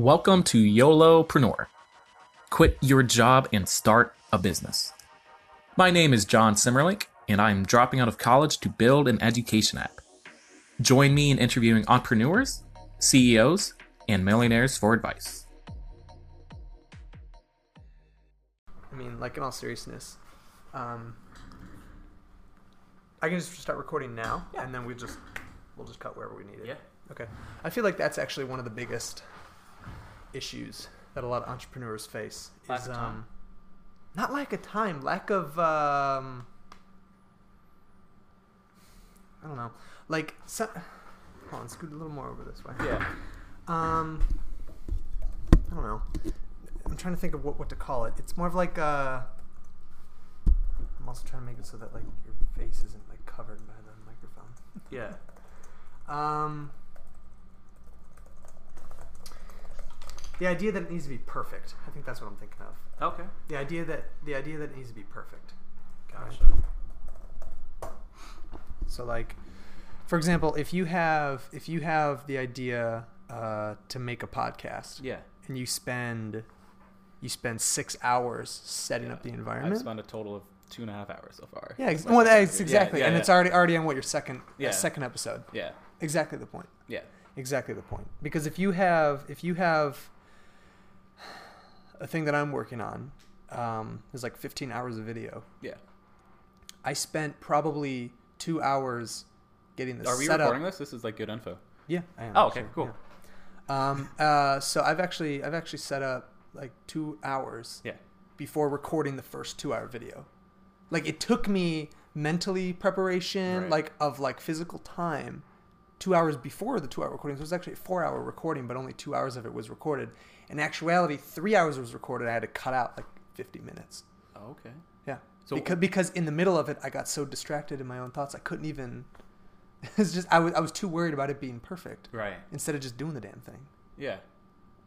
Welcome to YOLOpreneur. Quit your job and start a business. My name is John Simmerlink, and I'm dropping out of college to build an education app. Join me in interviewing entrepreneurs, CEOs, and millionaires for advice. I mean, like in all seriousness, um, I can just start recording now, Yeah. and then we just we'll just cut wherever we need it. Yeah. Okay. I feel like that's actually one of the biggest issues that a lot of entrepreneurs face. Lack is? Um, not lack of time, lack of um, I don't know, like so, hold on, scoot a little more over this way. Yeah. Um, I don't know. I'm trying to think of what, what to call it. It's more of like uh I'm also trying to make it so that like your face isn't like covered by the microphone. Yeah. Um, the idea that it needs to be perfect. I think that's what I'm thinking of. Okay. The idea that the idea that it needs to be perfect. Gotcha. So like, for example, if you have if you have the idea uh, to make a podcast, Yeah. and you spend you spend six hours setting up the environment. I've spent a total of two and a half hours so far. yeah, ex- well, that's exactly, Yeah, and yeah, it's already already on what your second Yeah. uh, second episode. Yeah. Exactly the point. Yeah. Exactly the point. Because if you have if you have a thing that I'm working on, um, is like 15 hours of video. Yeah. I spent probably two hours getting the Are we set recording this? This is like good info. Yeah. I am, Oh, okay, actually, cool. yeah. Um, uh, so I've actually I've actually set up like two hours Yeah. before recording the first two hour video. Like it took me mentally preparation, Right. like of like physical time, two hours before the two hour recording. So it was actually a four hour recording, but only two hours of it was recorded. In actuality, three hours was recorded. I had to cut out like fifty minutes. Oh, okay. Yeah. So- because because in the middle of it, I got so distracted in my own thoughts, I couldn't even. It's just I was I was too worried about it being perfect Right. instead of just doing the damn thing. Yeah.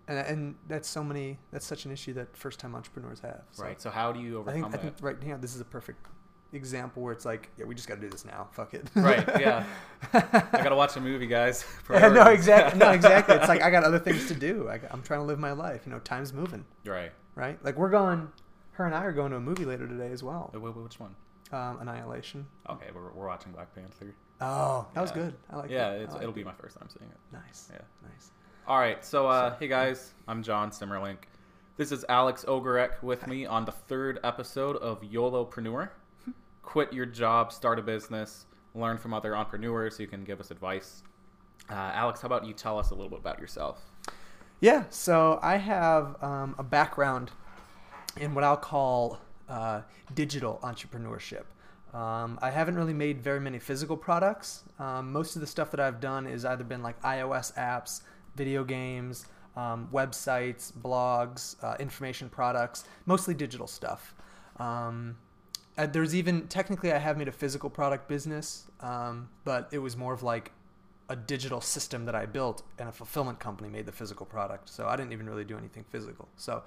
And and that's so many that's such an issue that first time entrepreneurs have. So Right. So how do you I overcome think I think right now this is a perfect example where it's like yeah we just got to do this now. Fuck it. Right, yeah. I gotta watch a movie, guys. Yeah, no, exactly. No, exactly. It's like I got other things to do. I, am trying to live my life. You know, time's moving, right. right? Like we're going. Her and I are going to a movie later today as well. Wait, which one? Um, Annihilation. Okay, we're, we're watching Black Panther. Oh, that was good. I like. yeah, that. I like it'll it. be my first time seeing it. nice. Yeah. Nice. All right, so uh, So- hey guys, I'm John Simmerlink. This is Alex Ogorek with me on the third episode of YOLOpreneur. Quit your job, start a business, learn from other entrepreneurs who can give us advice. Uh, Alex, how about you tell us a little bit about yourself? Yeah, so I have um, a background in what I'll call uh, digital entrepreneurship. Um, I haven't really made very many physical products. Um, most of the stuff that I've done is either been like iOS apps, video games, um, websites, blogs, uh, information products, mostly digital stuff. Um, uh, there's even technically I have made a physical product business, um, but it was more of like a digital system that I built, and a fulfillment company made the physical product. So I didn't even really do anything physical. So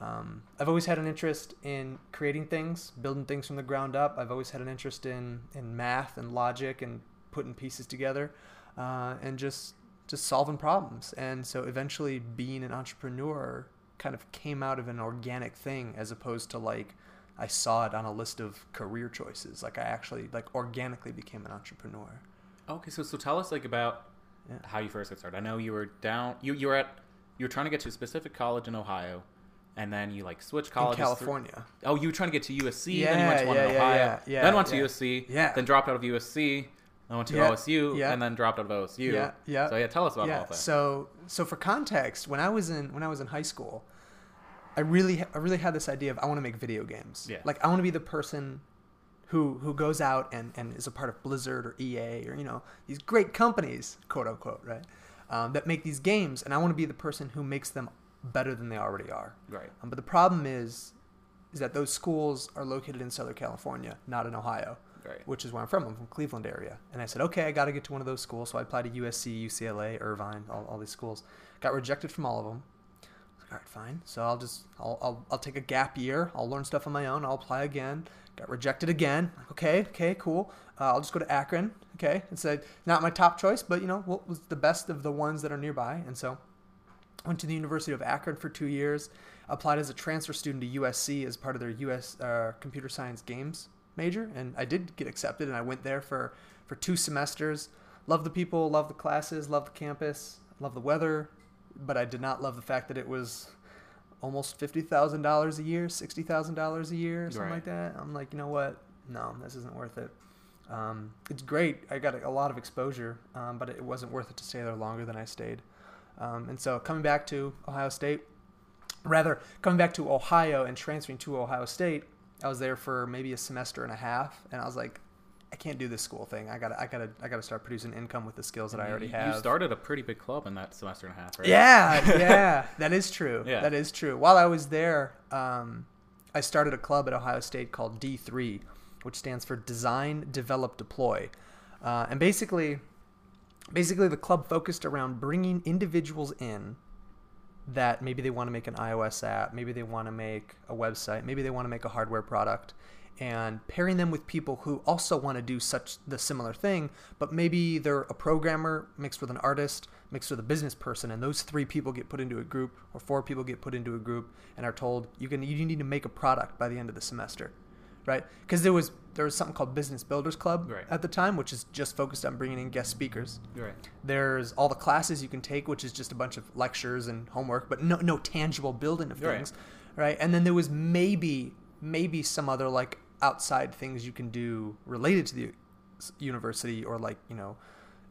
um, I've always had an interest in creating things, building things from the ground up. I've always had an interest in in math and logic and putting pieces together, uh, and just just solving problems. And so eventually, being an entrepreneur kind of came out of an organic thing, as opposed to like I saw it on a list of career choices. Like I actually like organically became an entrepreneur. Okay, so so tell us like about Yeah. how you first got started. I know you were down. You you were at you were trying to get to a specific college in Ohio, and then you like switched In colleges. through- California. Oh, you were trying to get to USC, then you went Yeah, to one yeah, in yeah, Ohio, yeah, yeah, then went to yeah. USC, Yeah. then dropped out of USC, then went to Yeah, OSU, yeah. and then dropped out of OSU. Yeah, yeah. So yeah, tell us about all that. So so for context, when I was in when I was in high school, I really I really had this idea of I want to make video games. Yeah. Like I want to be the person who who goes out and, and is a part of Blizzard or EA or you know these great companies, quote unquote, right? Um, that make these games, and I want to be the person who makes them better than they already are. right. Um, but the problem is, is that those schools are located in Southern California, not in Ohio Right. which is where I'm from. I'm from Cleveland area. And I said, okay, I got to get to one of those schools. So I applied to USC, UCLA, Irvine, all, all these schools. Got rejected from all of them. All right, fine. So I'll just, I'll, I'll, I'll take a gap year. I'll learn stuff on my own. I'll apply again. Got rejected again. Okay, okay, cool. Uh, I'll just go to Akron. Okay. It's a, not my top choice, but you know, what was the best of the ones that are nearby. And so Went to the University of Akron for two years. Applied as a transfer student to USC as part of their US uh, computer science games major, and I did get accepted. And I went there for for two semesters. Love the people, love the classes, love the campus, love the weather, but I did not love the fact that it was almost fifty thousand dollars a year, sixty thousand dollars a year, or something Right. like that. I'm like, you know what? No, this isn't worth it. Um, it's great. I got a, a lot of exposure, um, but it wasn't worth it to stay there longer than I stayed. Um, and so coming back to Ohio State, rather coming back to Ohio and transferring to Ohio State, I was there for maybe a semester and a half, and I was like, I can't do this school thing. I gotta, I gotta, I gotta start producing income with the skills that I already you, have. You started a pretty big club in that semester and a half, right? Yeah, yeah, that is true. Yeah. That is true. While I was there, um, I started a club at Ohio State called D3, which stands for Design, Develop, Deploy, uh, and basically, basically the club focused around bringing individuals in that maybe they want to make an iOS app, maybe they want to make a website, maybe they want to make a hardware product, and pairing them with people who also want to do such the similar thing, but maybe they're a programmer mixed with an artist, mixed with a business person, and those three people get put into a group, or four people get put into a group, and are told you can you need to make a product by the end of the semester, right? Because there was there was something called Business Builders Club Right. at the time, which is just focused on bringing in guest speakers. Right. There's all the classes you can take, which is just a bunch of lectures and homework, but no no tangible building of Right. things, right? And then there was maybe maybe some other like outside things you can do related to the university, or like you know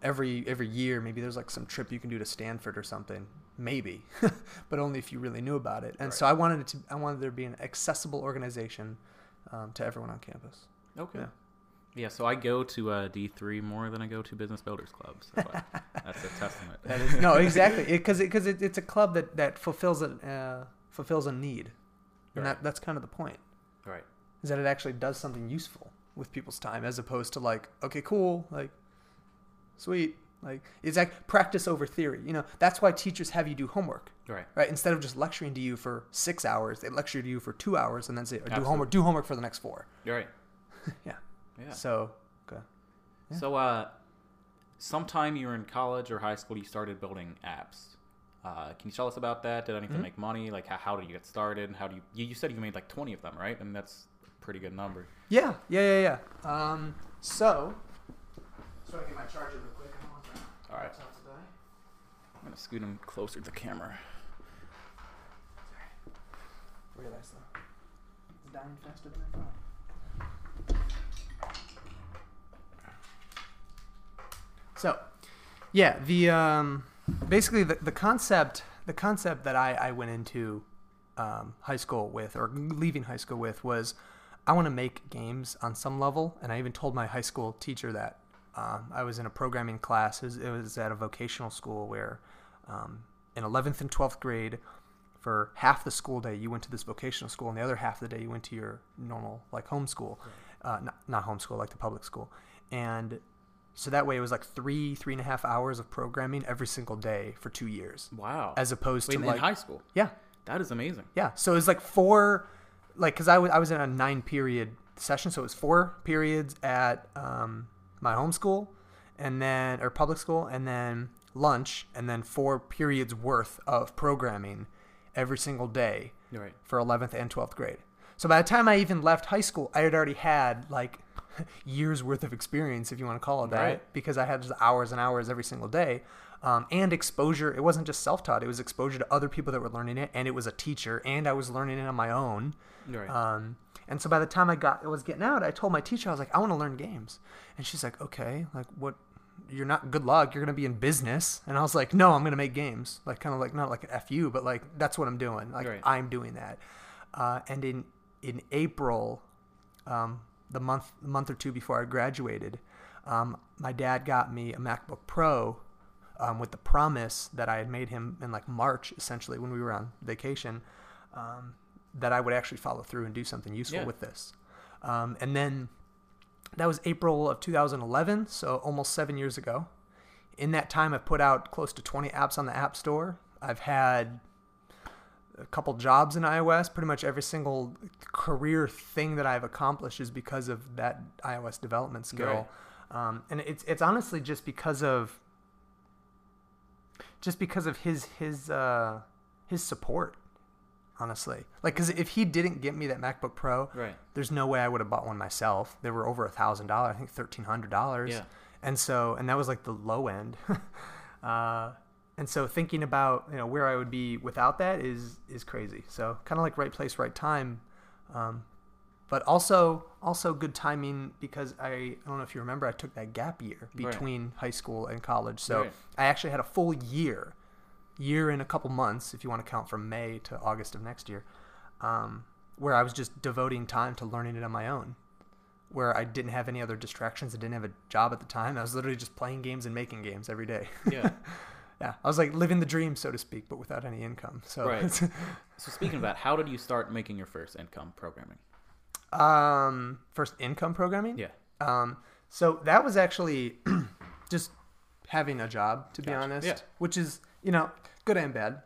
every every year maybe there's like some trip you can do to Stanford or something, maybe, but only if you really knew about it. And so I wanted it to I wanted there to be an accessible organization um, to everyone on campus. Okay. Yeah. Yeah. so I go to uh, D3 more than I go to Business Builders Club. So that's a testament. That is no, exactly, because because it, it's a club that that fulfills a uh, fulfills a need, and Right. that that's kind of the point right. Is that it actually does something useful with people's time, as opposed to like, okay, cool, like, sweet, like it's like practice over theory. You know, that's why teachers have you do homework, Right. right? Instead of just lecturing to you for six hours, they lecture to you for two hours and then say, do homework, do homework for the next four. You're right. Yeah. Yeah. So, okay. yeah. So, uh, sometime you were in college or high school, you started building apps. Uh, can you tell us about that? Did anything Mm-hmm. make money? Like, how, how did you get started? How do you, you? You said you made like twenty of them, right? And that's a pretty good number. Yeah, yeah, yeah, yeah. Um, so, so I get my charger real quick. I don't want that. All right. laptop to die. I'm gonna scoot him closer to the camera. Realize though, it's dying faster than I thought. So, yeah, the um, basically the, the concept the concept that I, I went into um, high school with or leaving high school with was I want to make games on some level, and I even told my high school teacher that um, I was in a programming class. It was, it was at a vocational school where um, in 11th and 12th grade, for half the school day you went to this vocational school, and the other half of the day you went to your normal like home school, uh, not, not home school like the public school, and so that way it was like three three and a half hours of programming every single day for two years, Wow. as opposed Wait, to in like high school. yeah That is amazing. yeah. So it was like four, like, because I was I was in a nine period session, so it was four periods at um, my home school, and then or public school, and then lunch, and then four periods worth of programming every single day right. for 11th and 12th grade. So by the time I even left high school, I had already had like years worth of experience, if you want to call it that, Right. because I had hours and hours every single day. Um, and exposure. It wasn't just self taught, it was exposure to other people that were learning it, and it was a teacher, and I was learning it on my own. Right. Um, and so by the time I got was getting out, I told my teacher I was like, I want to learn games, and she's like, okay, like what? You're not good luck. You're gonna be in business, and I was like, no, I'm gonna make games. Like kind of like not like an fu, but like that's what I'm doing. Like Right. I'm doing that. Uh, and in in April, um, the month month or two before I graduated, um, my dad got me a MacBook Pro. Um, with the promise that I had made him in like March, essentially when we were on vacation, um, that I would actually follow through and do something useful Yeah. with this. Um, and then that was April of 2011, so almost seven years ago. In that time, I've put out close to 20 apps on the App Store. I've had a couple jobs in iOS. Pretty much every single career thing that I've accomplished is because of that iOS development skill. Um, and it's it's honestly just because of just because of his his uh, his support. Honestly, like, because if he didn't get me that MacBook Pro, Right. there's no way I would have bought one myself. They were over a thousand dollars, I think thirteen hundred dollars. Yeah. And so, and that was like the low end. uh, and so, thinking about you know where I would be without that is is crazy. So, kind of like right place, right time. Um, but also also good timing because I, I don't know if you remember I took that gap year Right. between high school and college. So Right. I actually had a full year, year and a couple months if you want to count from May to August of next year, um, where I was just devoting time to learning it on my own. Where I didn't have any other distractions, I didn't have a job at the time. I was literally just playing games and making games every day. Yeah. yeah, I was like living the dream, so to speak, but without any income. So Right. So speaking of that, how did you start making your first income programming? Um, first income programming. Yeah. Um, so that was actually just having a job, to be Gotcha. honest, Yeah. which is, you know, good and bad,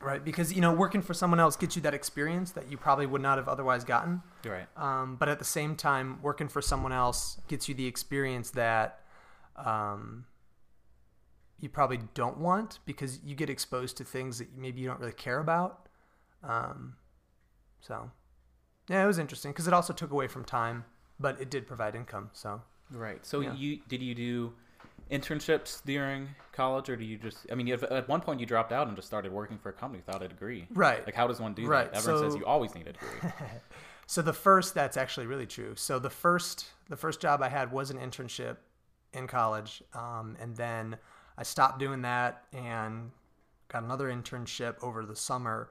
right? Because, you know, working for someone else gets you that experience that you probably would not have otherwise gotten. Right. Um, but at the same time, working for someone else gets you the experience that um, you probably don't want because you get exposed to things that maybe you don't really care about. Um, so, yeah, it was interesting because it also took away from time, but it did provide income. So, Right. So Yeah. you did you do internships during college, or do you just? I mean, if, at one point you dropped out and just started working for a company without a degree. Right. Like, how does one do Right, that? Everyone says you always need a degree. So the first that's actually really true. So the first the first job I had was an internship in college, um, and then I stopped doing that and got another internship over the summer.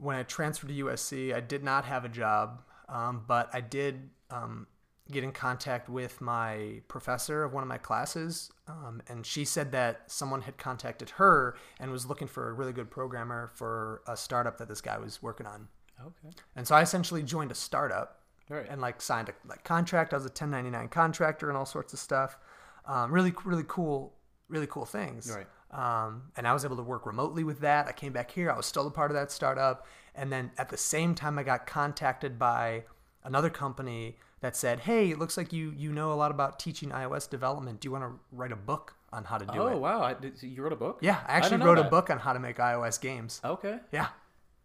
When I transferred to USC, I did not have a job, um, but I did um, get in contact with my professor of one of my classes, um, and she said that someone had contacted her and was looking for a really good programmer for a startup that this guy was working on. okay. And so I essentially joined a startup Right. and like signed a like contract. I was a 1099 contractor and all sorts of stuff. Um, really, really cool, really cool things. Right. Um, and I was able to work remotely with that. I came back here. I was still a part of that startup. And then at the same time, I got contacted by another company that said, "Hey, it looks like you you know a lot about teaching iOS development. Do you want to write a book on how to do oh it?" Oh wow! I, did, you wrote a book? Yeah, I actually know wrote a book on how to make iOS games. Okay. Yeah,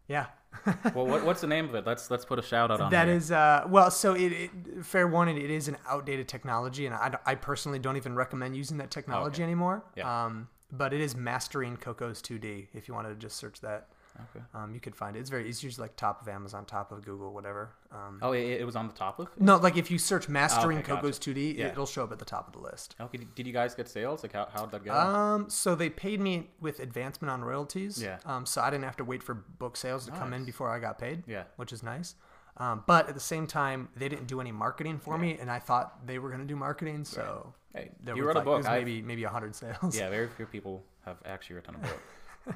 yeah. Well, what, what's the name of it? Let's let's put a shout out on That here. is, uh, well, so it, it fair warning, it is an outdated technology, and I, I personally don't even recommend using that technology Okay. anymore. Yeah. Um, but it is mastering Cocos 2D. If you wanted to just search that, Okay. um, you could find it. It's very, it's usually like top of Amazon, top of Google, whatever. Um, Oh, it, it was on the top of. no, like if you search mastering Okay, gotcha. Cocos 2D, Yeah. it'll show up at the top of the list. Okay. Did you guys get sales? Like, how how'd that go? Um, so they paid me with advancement on royalties. Yeah. Um, so I didn't have to wait for book sales to come in before I got paid. Yeah. Which is nice. Um, but at the same time, they didn't do any marketing for me, and I thought they were going to do marketing. So hey, there you wrote like, a book. I- maybe maybe hundred sales. yeah, very few people have actually written a book.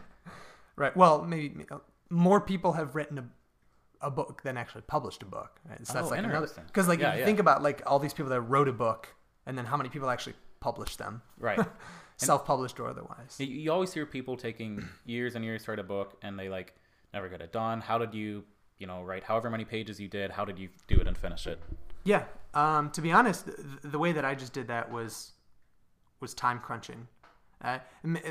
Right. Well, maybe uh, more people have written a, a book than actually published a book. Right? So that's Oh, like another because like Yeah, if you yeah. think about like all these people that wrote a book, and then how many people actually published them, Right. self-published or otherwise. You, you always hear people taking years and years to write a book and they like never get it done. How did you, you know, write however many pages you did? How did you do it and finish it? Yeah. Um, to be honest, the, the way that I just did that was was time crunching. Uh,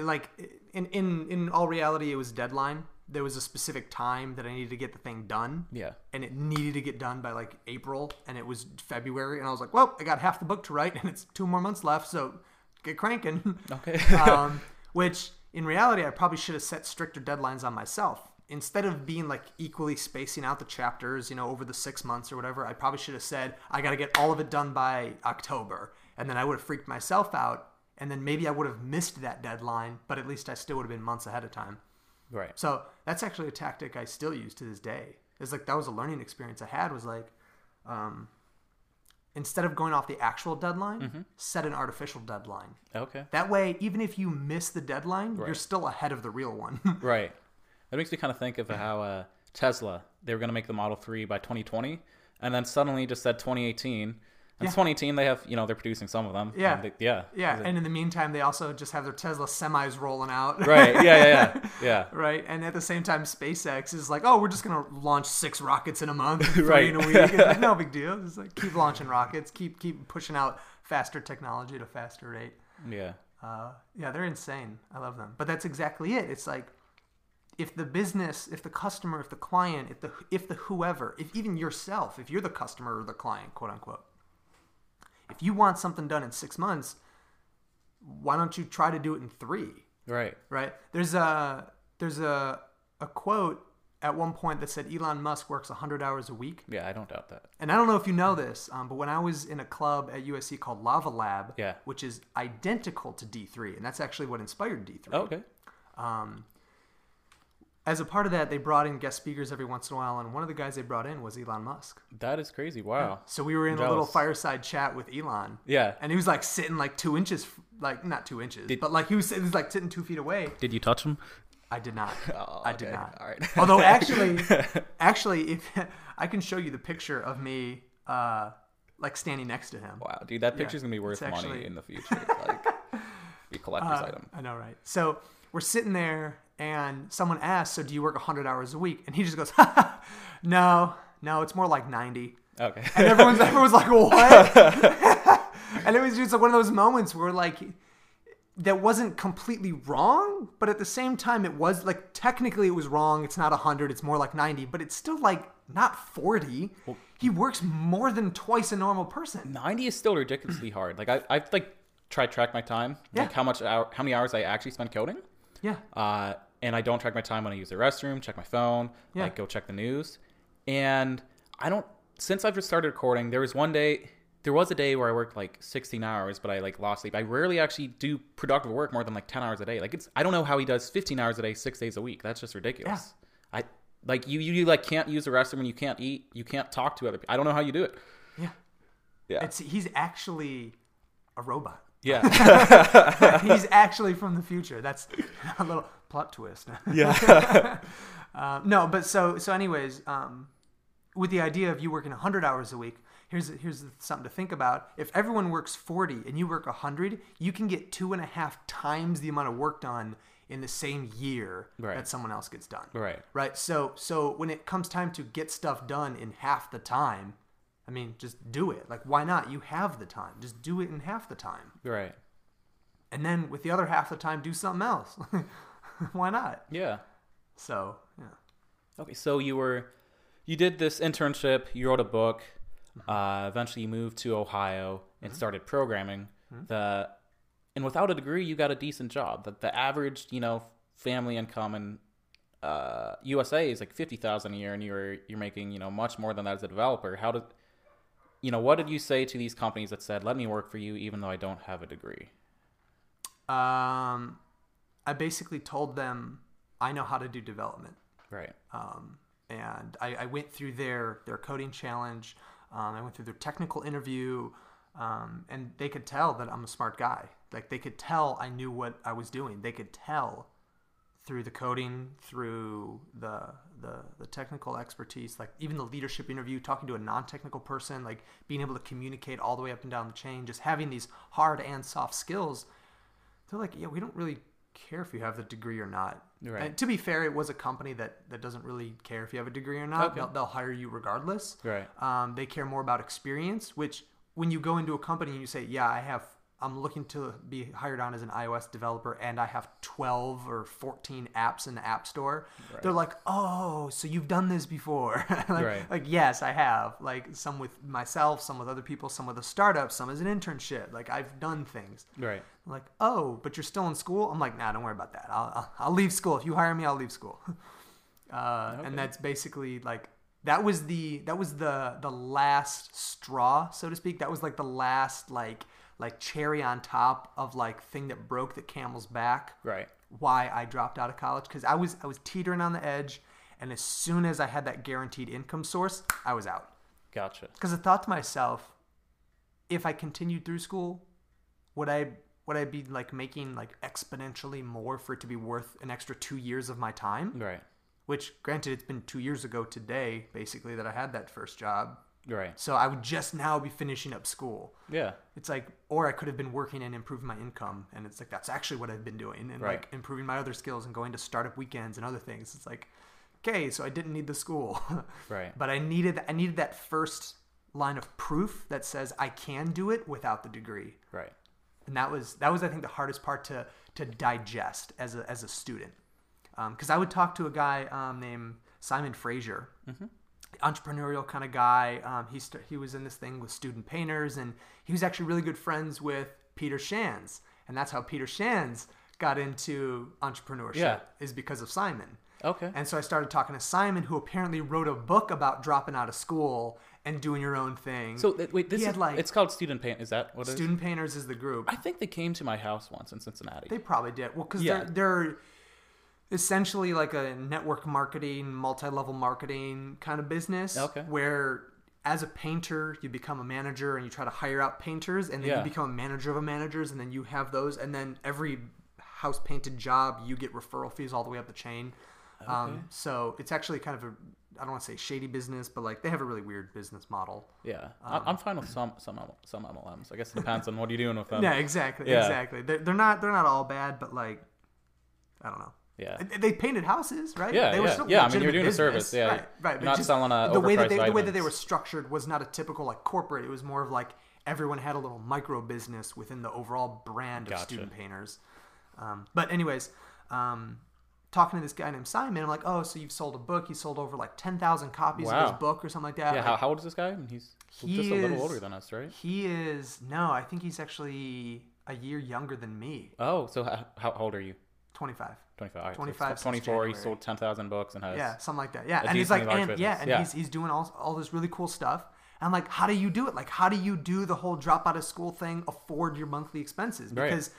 like in in in all reality, it was deadline. There was a specific time that I needed to get the thing done. Yeah. And it needed to get done by like April, and it was February, and I was like, "Well, I got half the book to write, and it's two more months left, so get cranking." Okay. um, which in reality, I probably should have set stricter deadlines on myself. Instead of being like equally spacing out the chapters, you know, over the six months or whatever, I probably should have said, I got to get all of it done by October. And then I would have freaked myself out. And then maybe I would have missed that deadline, but at least I still would have been months ahead of time. right. So that's actually a tactic I still use to this day. It's like that was a learning experience I had was like, um, instead of going off the actual deadline, set an artificial deadline. Okay. That way, even if you miss the deadline, you're still ahead of the real one. Right. That makes me kind of think of how uh, Tesla, they were going to make the Model 3 by 2020 and then suddenly just said 2018. And Yeah. 2018, they have, you know, they're producing some of them. Yeah. They- yeah. yeah, and in the meantime, they also just have their Tesla semis rolling out. Right. Yeah, yeah, yeah. Yeah. Right, and at the same time, SpaceX is like, "Oh, we're just gonna launch six rockets in a month, three Right. in a week." Like, no big deal. It's like keep launching rockets, keep keep pushing out faster technology at a faster rate. Yeah. Uh, yeah, they're insane. I love them. But that's exactly it. It's like if the business, if the customer, if the client, if the if the whoever, if even yourself, if you're the customer or the client, quote unquote, if you want something done in six months, why don't you try to do it in three? Right. Right? There's a there's a a quote at one point that said Elon Musk works 100 hours a week. Yeah, I don't doubt that. And I don't know if you know this, um, but when I was in a club at USC called Lava Lab, Yeah. which is identical to D3, and that's actually what inspired D3. Oh, okay. As a part of that, they brought in guest speakers every once in a while, and one of the guys they brought in was Elon Musk. That is crazy. Wow. So we were in a little fireside chat with Elon. Yeah. And he was like sitting like two inches, like not two inches, Did- but like he was, he was like sitting two feet away. Did you touch him? I did not. Oh, I did okay. not. All right. Although actually, actually, if I can show you the picture of me, uh, like standing next to him. Wow, dude, that picture's gonna be worth it's money in the future. Like, be a collector's Uh, item. I know, right? So we're sitting there, and someone asks, "So do you work 100 hours a week?" And he just goes, "No, no, it's more like 90." Okay. And everyone's everyone's like, "What?" and it was just like one of those moments where like that wasn't completely wrong, but at the same time, it was like technically it was wrong. It's not 100; it's more like 90, but it's still like not 40. he works more than twice a normal person. 90 is still ridiculously hard. Like I, I've like tried track my time, like Yeah. how much hour, how many hours I actually spend coding. Yeah. Uh, and I don't track my time when I use the restroom, check my phone, Yeah. like go check the news. And I don't. Since I've just started recording, there was one day. There was a day where I worked like 16 hours, but I like lost sleep. I rarely actually do productive work more than like 10 hours a day. Like it's, I don't know how he does 15 hours a day, six days a week. That's just ridiculous. Yeah. I like you, you like can't use the restroom and you can't eat, you can't talk to other people. I don't know how you do it. Yeah. Yeah. It's he's actually a robot. Yeah. he's actually from the future. That's a little plot twist. yeah. Uh, no, but so so anyways, um, with the idea of you working 100 hours a week, here's here's something to think about. If everyone works 40 and you work 100, you can get two and a half times the amount of work done in the same year Right. that someone else gets done. Right. Right. So so when it comes time to get stuff done in half the time, I mean, just do it. Like, why not? You have the time. Just do it in half the time. Right. And then with the other half the time, do something else. why not? Yeah. So, yeah. Okay, so you were you did this internship, you wrote a book, Mm-hmm. uh, eventually you moved to Ohio and started programming. The and without a degree, you got a decent job. The, the average, you know, family income in uh, USA is like fifty thousand a year, and you're you're making you know much more than that as a developer. How did you know? What did you say to these companies that said, "Let me work for you, even though I don't have a degree"? Um, I basically told them I know how to do development. Right. um, and I, I went through their their coding challenge. Um, I went through their technical interview, um, and they could tell that I'm a smart guy. Like they could tell I knew what I was doing. They could tell through the coding, through the the, the technical expertise, like even the leadership interview, talking to a non-technical person, like being able to communicate all the way up and down the chain, just having these hard and soft skills. They're like, yeah, we don't really care if you have the degree or not. Right. And to be fair, it was a company that, that doesn't really care if you have a degree or not. Okay. They'll, they'll hire you regardless. Right. Um, they care more about experience, which when you go into a company and you say, yeah, I have, I'm looking to be hired on as an iOS developer and I have 12 or 14 apps in the App Store, they're like, oh, so you've done this before. like, Right. like, yes, I have. Like some with myself, some with other people, some with a startup, some as an internship. Like I've done things. Right. I'm like, oh, but you're still in school? I'm like, nah, don't worry about that. I'll, I'll, I'll leave school. If you hire me, I'll leave school. Uh, Okay. And that's basically like, that was the, that was the, the last straw, so to speak. That was like the last, like, like cherry on top of like thing that broke the camel's back. Right. Why I dropped out of college. Cause I was, I was teetering on the edge. And as soon as I had that guaranteed income source, I was out. Gotcha. Because I thought to myself, if I continued through school, would I would I be like making like exponentially more for it to be worth an extra two years of my time? Right. Which, granted, it's been two years ago today, basically, that I had that first job. Right. So I would just now be finishing up school. Yeah. It's like, or I could have been working and improving my income, and it's like that's actually what I've been doing, and Right. like improving my other skills and going to startup weekends and other things. It's like, okay, so I didn't need the school. Right. but I needed I needed that first line of proof that says I can do it without the degree. Right. and that was that was I think the hardest part to to digest as a as a student, because I would talk to a guy um, named Simon Fraser, entrepreneurial kind of guy. Um, he st- he was in this thing with student painters, and he was actually really good friends with Peter Shands, and that's how Peter Shands got into entrepreneurship Yeah. is because of Simon. Okay. And so I started talking to Simon, who apparently wrote a book about dropping out of school and doing your own thing. So th- wait, this He is like it's called Student Paint. Is that what it is? Student Painters is the group. I think they came to my house once in Cincinnati. They probably did. Well, because Yeah. they're they're essentially like a network marketing, multi-level marketing kind of business. Okay. Where as a painter, you become a manager and you try to hire out painters, and then Yeah. you become a manager of a managers, and then you have those, and then every house painted job you get referral fees all the way up the chain. Okay. Um, so it's actually kind of a I don't want to say shady business, but like they have a really weird business model. yeah, I- I'm fine with some some some MLMs. I guess it depends on what you're doing with them. yeah, exactly, yeah. exactly. They're, they're not they're not all bad, but like I don't know. Yeah. They- painted houses, right? Yeah, they were yeah. still Yeah, I mean, you're doing a service, yeah. right, right. Not just selling, uh, the way that they the way that they were structured was not a typical like corporate. It was more of like everyone had a little micro business within the overall brand of Gotcha. student painters. Um, but anyways, um, talking to this guy named Simon, I'm like, oh, so you've sold a book? You sold over like ten thousand copies of his book or something like that. Yeah. Like, How, how old is this guy? I mean, he's He just a little older than us, right? He is no, I think he's actually a year younger than me. Oh, so how, how old are you? Twenty five. 25. All right, so 25 it's since 24. He sold 10,000 books and has. Yeah, something like that. Yeah, and he's like, and yeah, and Yeah. he's he's doing all all this really cool stuff. And I'm like, how do you do it? Like, how do you do the whole drop out of school thing? Afford your monthly expenses? Right. Because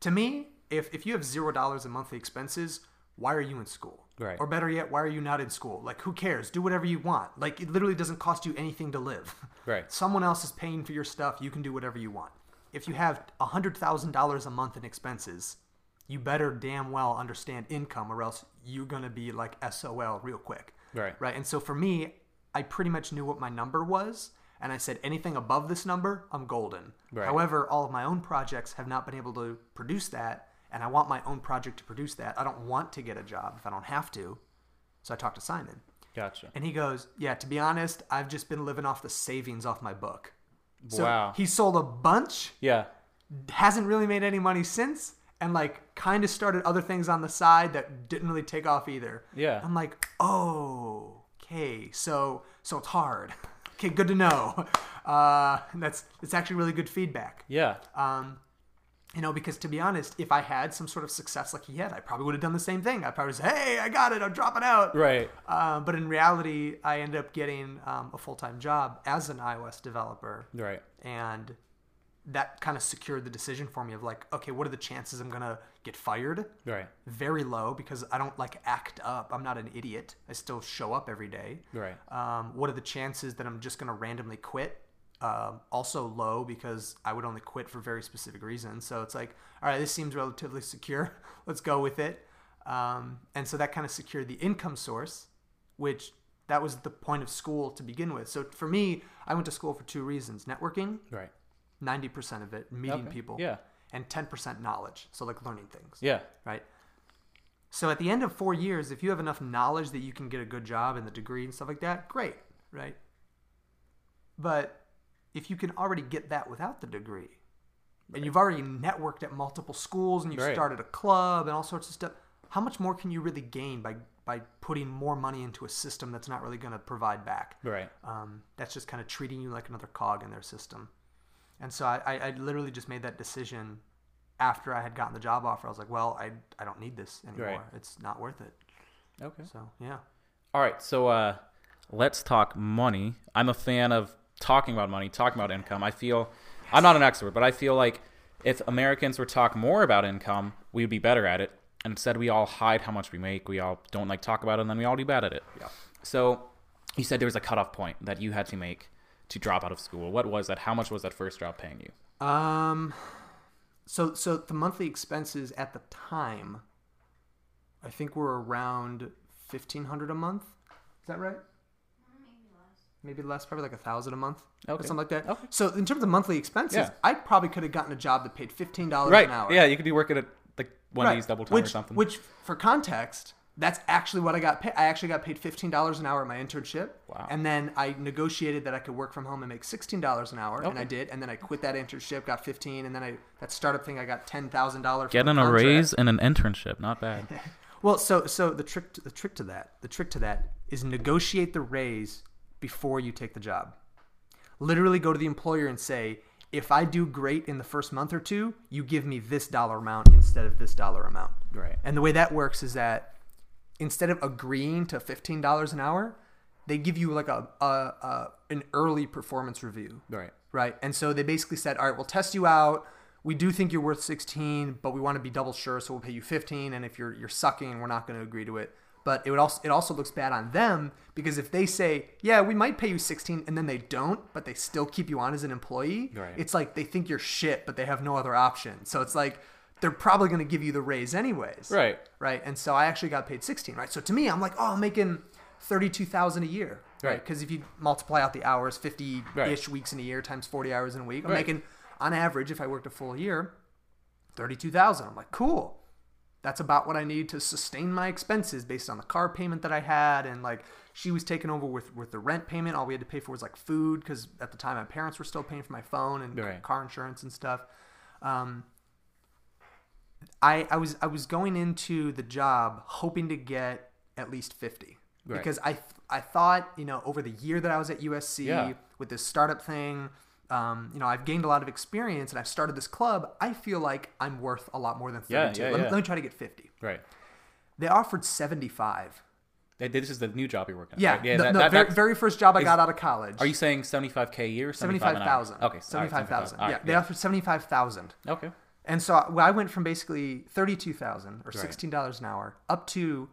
to me, if if you have zero dollars in monthly expenses, why are you in school? Right. Or better yet, why are you not in school? Like, who cares? Do whatever you want. Like, it literally doesn't cost you anything to live. Right. Someone else is paying for your stuff. You can do whatever you want. If you have hundred thousand dollars a month in expenses, you better damn well understand income, or else you're gonna be like SOL real quick. Right. Right. And so for me, I pretty much knew what my number was, and I said anything above this number, I'm golden. Right. However, all of my own projects have not been able to produce that, and I want my own project to produce that. I don't want to get a job if I don't have to. So I talked to Simon. Gotcha. And he goes, Yeah, to be honest, I've just been living off the savings off my book. So Wow. he sold a bunch, Yeah. hasn't really made any money since, and like kind of started other things on the side that didn't really take off either. Yeah. I'm like, oh, okay, so so it's hard. Okay, good to know. Uh, that's it's actually really good feedback. Yeah. Um, you know, because to be honest, if I had some sort of success like he had, I probably would have done the same thing. I'd probably say, "Hey, I got it. I'm dropping out." Right. Uh, but in reality, I ended up getting um, a full time job as an iOS developer, Right. and that kind of secured the decision for me of like, okay, what are the chances I'm gonna get fired? Right. Very low because I don't like act up. I'm not an idiot. I still show up every day. Right. Um, what are the chances that I'm just gonna randomly quit? Um, also low because I would only quit for very specific reasons. So it's like, all right, this seems relatively secure. Let's go with it. Um, and so that kind of secured the income source, which that was the point of school to begin with. So for me, I went to school for two reasons: networking, Right. Ninety percent of it, meeting Okay. people, Yeah. and ten percent knowledge. So like learning things Yeah. right? So at the end of four years, if you have enough knowledge that you can get a good job and the degree and stuff like that, great, right? But if you can already get that without the degree, and you've already networked at multiple schools and you've Right. started a club and all sorts of stuff, how much more can you really gain by by putting more money into a system that's not really going to provide back? Right. um, that's just kind of treating you like another cog in their system. And so I, I, literally just made that decision after I had gotten the job offer. I was like, well, I, I don't need this anymore. Right. It's not worth it. Okay. So yeah. All right, so uh, let's talk money. I'm a fan of talking about money, talking about income. I feel I'm not an expert, but I feel like if Americans were to talk more about income, we would be better at it. And instead, we all hide how much we make. We all don't like talk about it, and then we all do bad at it. Yeah. So you said there was a cutoff point that you had to make to drop out of school. What was that? How much was that first job paying you? Um, so so the monthly expenses at the time, I think were around fifteen hundred a month. Is that right? Maybe less, probably like a thousand a month or something like that. Okay. So in terms of monthly expenses, Yeah. I probably could have gotten a job that paid fifteen dollars Right. an hour. Yeah, you could be working at like one Right. of these double time which, or something. Which, for context, That's actually what I got paid. I actually got paid fifteen dollars an hour at my internship. Wow. And then I negotiated that I could work from home and make sixteen dollars an hour, and I did. And then I quit that internship, got fifteen, and then I that startup thing I got ten thousand dollars. Getting a raise and an internship, not bad. Well, so so the trick the trick to that the trick to that is negotiate the raise before you take the job. Literally go to the employer and say, if I do great in the first month or two, you give me this dollar amount instead of this dollar amount. Right. And the way that works is that instead of agreeing to fifteen dollars an hour, they give you like a, a, a an early performance review Right. right? And so they basically said, all right, we'll test you out. We do think you're worth 16, but we want to be double sure, so we'll pay you 15. And if you're you're sucking, we're not going to agree to it. But it would also it also looks bad on them because if they say, yeah, we might pay you 16, and then they don't, but they still keep you on as an employee, Right. it's like they think you're shit, but they have no other option. So it's like they're probably going to give you the raise anyways, Right. right? And so I actually got paid 16, right? So to me, I'm like, oh, I'm making 32,000 a year, right? Right. Because if you multiply out the hours, 50 ish Right. weeks in a year times 40 hours in a week, I'm Right. making on average, if I worked a full year, 32,000. I'm like, cool. That's about what I need to sustain my expenses based on the car payment that I had. And like, she was taking over with, with the rent payment. All we had to pay for was like food because at the time my parents were still paying for my phone and Right. car insurance and stuff. Um, I, I was I was going into the job hoping to get at least 50 Right. because I I thought you know over the year that I was at USC Yeah. with this startup thing um, you know I've gained a lot of experience and I've started this club I feel like I'm worth a lot more than 32 Yeah, yeah, let, me, yeah. let me try to get 50 Right. they offered 75 Hey, This is the new job you're working at. yeah, right? Yeah. the, that- the that- very, very first job I is- got out of college Are you saying 75k a year? or 75 an 75,000 Okay. all right, 75,000 All yeah right, they offered 75,000 Okay. And so I- well, I went from basically thirty-two thousand or sixteen dollars an hour up to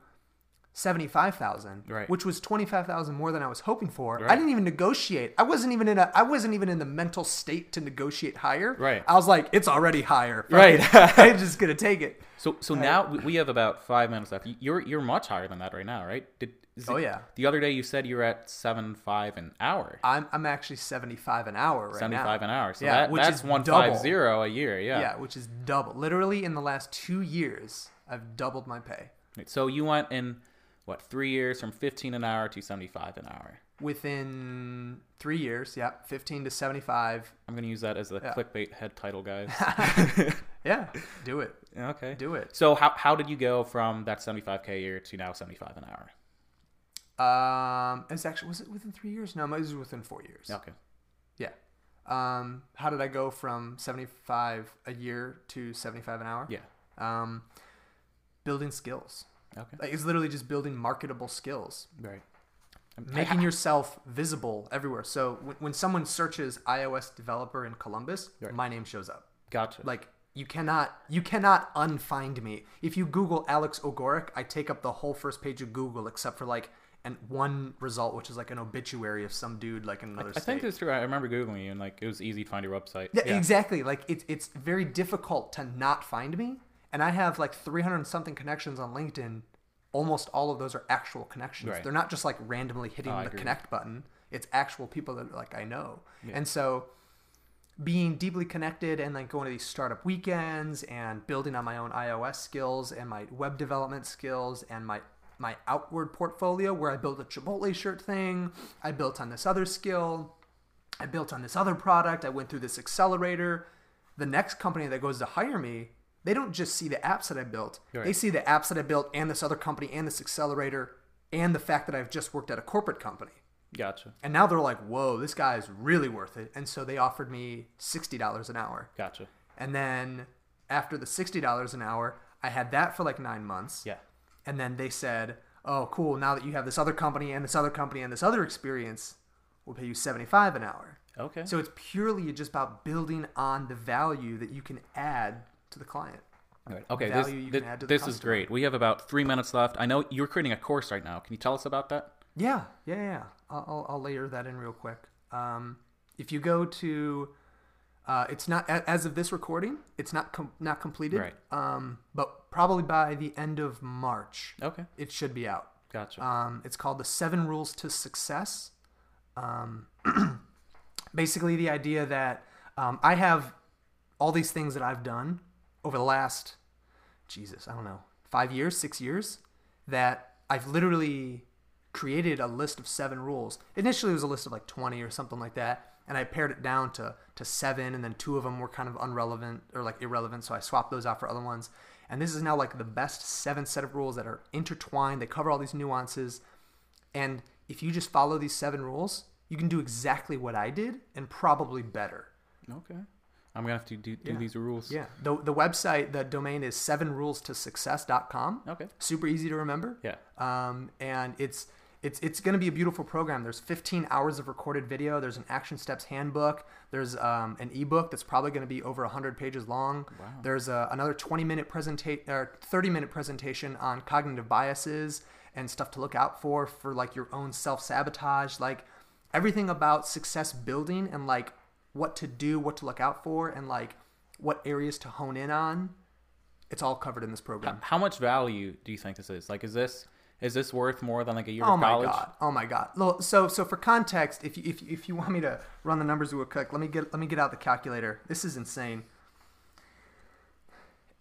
seventy-five thousand, Right. which was twenty-five thousand more than I was hoping for. I didn't even negotiate. I wasn't even in a. I wasn't even in the mental state to negotiate higher. Right. I was like, it's already higher. Right. I'm just gonna take it. So so uh, now we- we have about five minutes left. You're you're much higher than that right now, right? Did, is Oh, yeah. The other day you said you were at seven five an hour. I'm I'm actually seventy-five an hour right Seventy five now. an hour. So Yeah, that, which that's is one five zero a year. Yeah. Yeah, which is double. Literally in the last two years, I've doubled my pay. So you went in what three years from fifteen an hour to seventy five an hour. Within three years, yeah, fifteen to seventy-five. I'm gonna use that as the Yeah. clickbait head title, guys. Yeah, do it. okay. Do it. So how how did you go from that seventy five k year to now seventy five an hour? Um, it's actually was it within three years? No, it was within four years. Okay. Yeah. Um, how did I go from seventy five a year to seventy five an hour? Yeah. Um, building skills. Okay. Like it's literally just building marketable skills, Right. making yourself visible everywhere. So when, when someone searches iOS developer in Columbus, Right. my name shows up. Gotcha. Like you cannot you cannot unfind me. If you Google Alex Ogorek, I take up the whole first page of Google except for like and one result, which is like an obituary of some dude like in another I state. think it's true. I remember googling you, and like it was easy to find your website. yeah, exactly. Like it's it's very difficult to not find me, and I have like 300 something connections on LinkedIn. Almost all of those are actual connections. Right. They're not just like randomly hitting Oh, the connect button. It's actual people that like I know, and so being deeply connected and like going to these startup weekends and building on my own iOS skills and my web development skills and my my outward portfolio where I built a Chipotle shirt thing, I built on this other skill, I built on this other product, I went through this accelerator. The next company that goes to hire me, they don't just see the apps that I built. They see the apps that I built and this other company and this accelerator and the fact that I've just worked at a corporate company. Gotcha. And now they're like, whoa, this guy's really worth it. And so they offered me $60 an hour. Gotcha. And then after the $60 an hour, I had that for like nine months. Yeah. And then they said, oh, cool, now that you have this other company and this other company and this other experience, we'll pay you 75 an hour. Okay. So it's purely just about building on the value that you can add to the client. All right. Okay. This, value you thi- can add to the this is great. We have about three minutes left. I know you're creating a course right now. Can you tell us about that? Yeah, yeah, yeah. I'll, I'll, I'll layer that in real quick. Um, if you go to, uh, it's not as of this recording, it's not com- not completed. Right. Um, but probably by the end of March, Okay. it should be out. Gotcha. Um, it's called the Seven Rules to Success. Um, basically, the idea that um, I have all these things that I've done over the last, Jesus, I don't know, five years, six years, that I've literally created a list of seven rules. Initially, it was a list of like 20 or something like that. And I pared it down to, to seven, and then two of them were kind of unrelevant or like irrelevant. So I swapped those out for other ones. And this is now like the best seven set of rules that are intertwined. They cover all these nuances. And if you just follow these seven rules, you can do exactly what I did and probably better. Okay. I'm gonna have to do, do Yeah. these rules. Yeah. The, the website, the domain is sevenrulestosuccess.com. Okay. Super easy to remember. Yeah. Um, and it's it's it's going to be a beautiful program. There's 15 hours of recorded video. There's an action steps handbook. There's um, an ebook that's probably going to be over 100 pages long. Wow. There's a, another 20 minute presentation or 30 minute presentation on cognitive biases and stuff to look out for for like your own self sabotage, like everything about success building and like what to do, what to look out for, and like what areas to hone in on. It's all covered in this program. How much value do you think this is? Like, is this is this worth more than like a year Oh of college? Oh my god! Oh my god! So so for context, if you, if you- if you want me to run the numbers real quick, let me get let me get out the calculator. This is insane.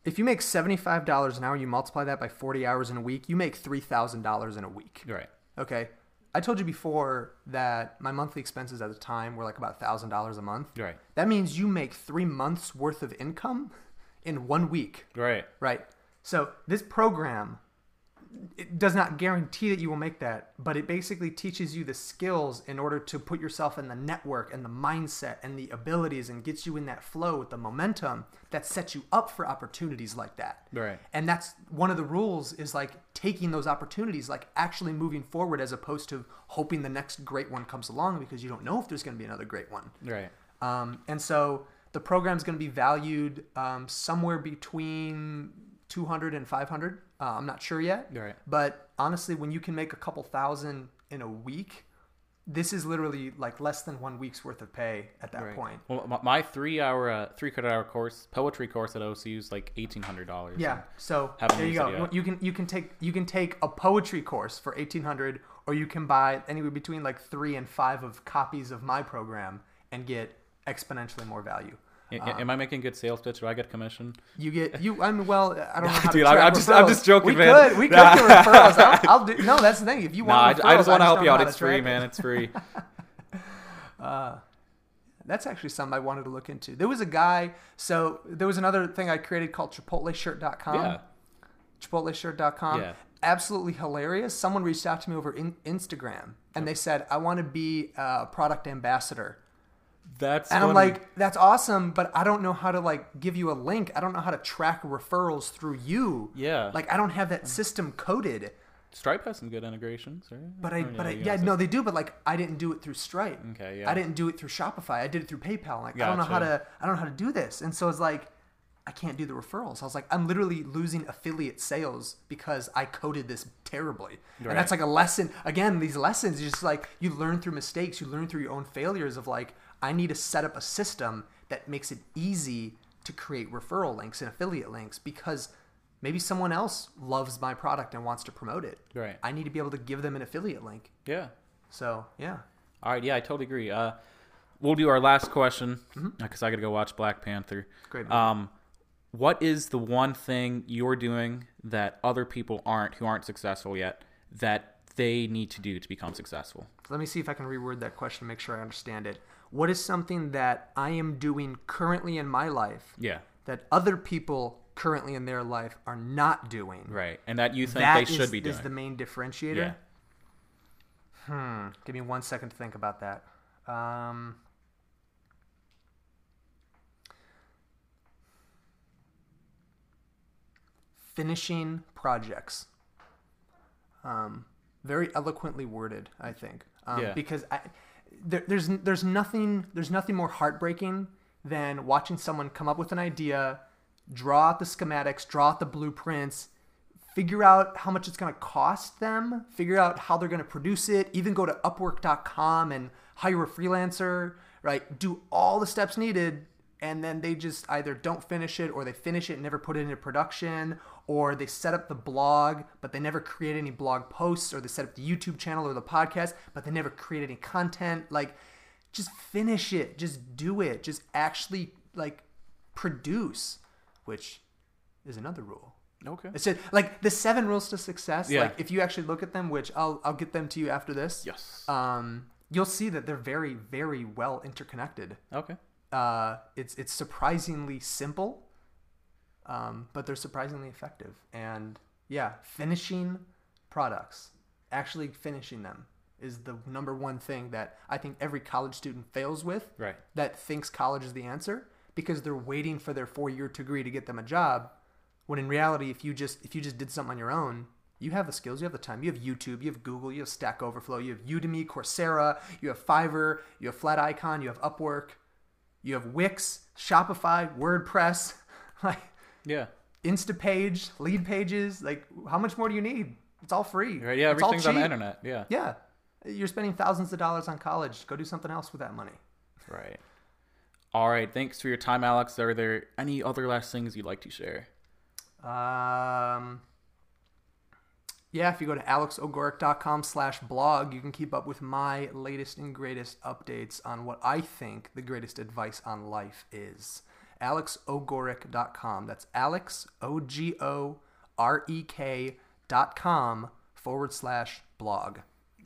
If you make seventy five dollars an hour, you multiply that by forty hours in a week, you make three thousand dollars in a week. Right. Okay. I told you before that my monthly expenses at the time were like about thousand dollars a month. Right. That means you make three months worth of income in one week. Right. Right. So this program it does not guarantee that you will make that, but it basically teaches you the skills in order to put yourself in the network and the mindset and the abilities and gets you in that flow with the momentum that sets you up for opportunities like that. Right. And that's one of the rules is like taking those opportunities, like actually moving forward as opposed to hoping the next great one comes along because you don't know if there's going to be another great one. Right. Um, and so the program's going to be valued um, somewhere between 200 and 500. Uh, I'm not sure yet. Right. But honestly, when you can make a couple thousand in a week, this is literally like less than one week's worth of pay at that Right. point. Well, my, three hour, uh, three credit hour course, poetry course at OCU is like eighteen hundred dollars. Yeah. So there you go. yet. You can you can take you can take a poetry course for 1800 or you can buy anywhere between like 3 and 5 of copies of my program and get exponentially more value. Ah. Am I making good sales pitch? Do I get commission? You get you. I mean, well, I don't know how Dude, to I'm- I'm just- I'm just joking, we man. Could, we could do referrals. I'll, I'll do. No, that's the thing. If you want, I, I referrals, just want to help you out. It's free, it. man. It's free. Uh, that's actually something I wanted to look into. There was a guy. So there was another thing I created called ChipotleShirt.com. yeah. ChipotleShirt.com. Yeah. Absolutely hilarious. Someone reached out to me over in, Instagram and they said, "I want to be a product ambassador." That's And I'm like, that's awesome, but I don't know how to like give you a link. I don't know how to track referrals through you. Yeah. Like I don't have that system coded. Stripe has some good integrations, right? But I, Or, but I, you yeah, no, they do. But like, I didn't do it through Stripe. Okay, yeah. I didn't do it through Shopify. I did it through PayPal. Like, I don't know how to, I don't know how to do this. And so it's like, I can't do the referrals. I was like, I'm literally losing affiliate sales because I coded this terribly. And that's like a lesson. Again, these lessons, just like you learn through mistakes. You learn through your own failures. Of like, I need to set up a system that makes it easy to create referral links and affiliate links because. Maybe someone else loves my product and wants to promote it. Right. I need to be able to give them an affiliate link. Yeah. So yeah, All right. Yeah, I totally agree. Uh, we'll do our last question Mm-hmm. because I got to go watch Black Panther. Great. Um, what is the one thing you're doing that other people aren't, who aren't successful yet, that they need to do to become successful? let me see if I can reword that question to make sure I understand it. What is something that I am doing currently in my life Yeah. that other people currently in their life are not doing? Right. And that you think That they is- should be is doing. the main differentiator. yeah. Hmm. Give me one second to think about that. Um, finishing projects. Um, very eloquently worded, I think. Um, Yeah. Because I, there, there's there's nothing there's nothing more heartbreaking than watching someone come up with an idea, draw out the schematics, draw out the blueprints, figure out how much it's going to cost them, figure out how they're going to produce it, even go to upwork.com and hire a freelancer, right? Do all the steps needed and then they just either don't finish it or they finish it and never put it into production or they set up the blog but they never create any blog posts or they set up the YouTube channel or the podcast but they never create any content like just finish it just do it just actually like produce which is another rule Okay. It's just like the seven rules to success. Yeah. Like if you actually look at them, which I'll I'll get them to you after this. Yes. Um, you'll see that they're very very well interconnected. okay. Uh, it's it's surprisingly simple, um, but they're surprisingly effective. And yeah, finishing products, actually finishing them, is the number one thing that I think every college student fails with. Right. That thinks college is the answer because they're waiting for their four year degree to get them a job. When in reality, if you just if you just did something on your own, you have the skills, you have the time, you have YouTube, you have Google, you have Stack Overflow, you have Udemy, Coursera, you have Fiverr, you have Flaticon, you have Upwork, you have Wix, Shopify, WordPress, like Yeah. Instapage, lead pages. Like, how much more do you need? It's all free. Right. Yeah. It's all Everything's on the internet. Yeah. Yeah, you're spending thousands of dollars on college. Go do something else with that money. Right. All right. Thanks for your time, Alex. Are there any other last things you'd like to share? Um, yeah, if you go to alexogorek.com slash blog, you can keep up with my latest and greatest updates on what I think the greatest advice on life is. alexogorek.com. That's alex, O-G-O-R-E-K dot com forward slash blog.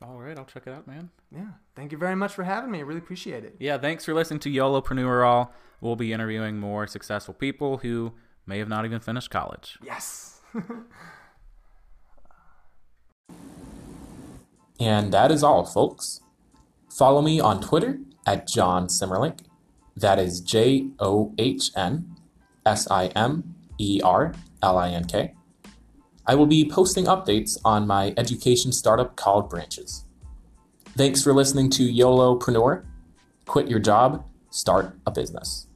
All right. I'll check it out, man. Yeah, thank you very much for having me. I really appreciate it. Yeah. Thanks for listening to YOLOpreneur All. We'll be interviewing more successful people who may have not even finished college. Yes. And that is all, folks. Follow me on Twitter at John Simerlink. That is J O H N S I M E R L I N K. I will be posting updates on my education startup called Branches. Thanks for listening to Yolo YOLOpreneur. Quit your job, start a business.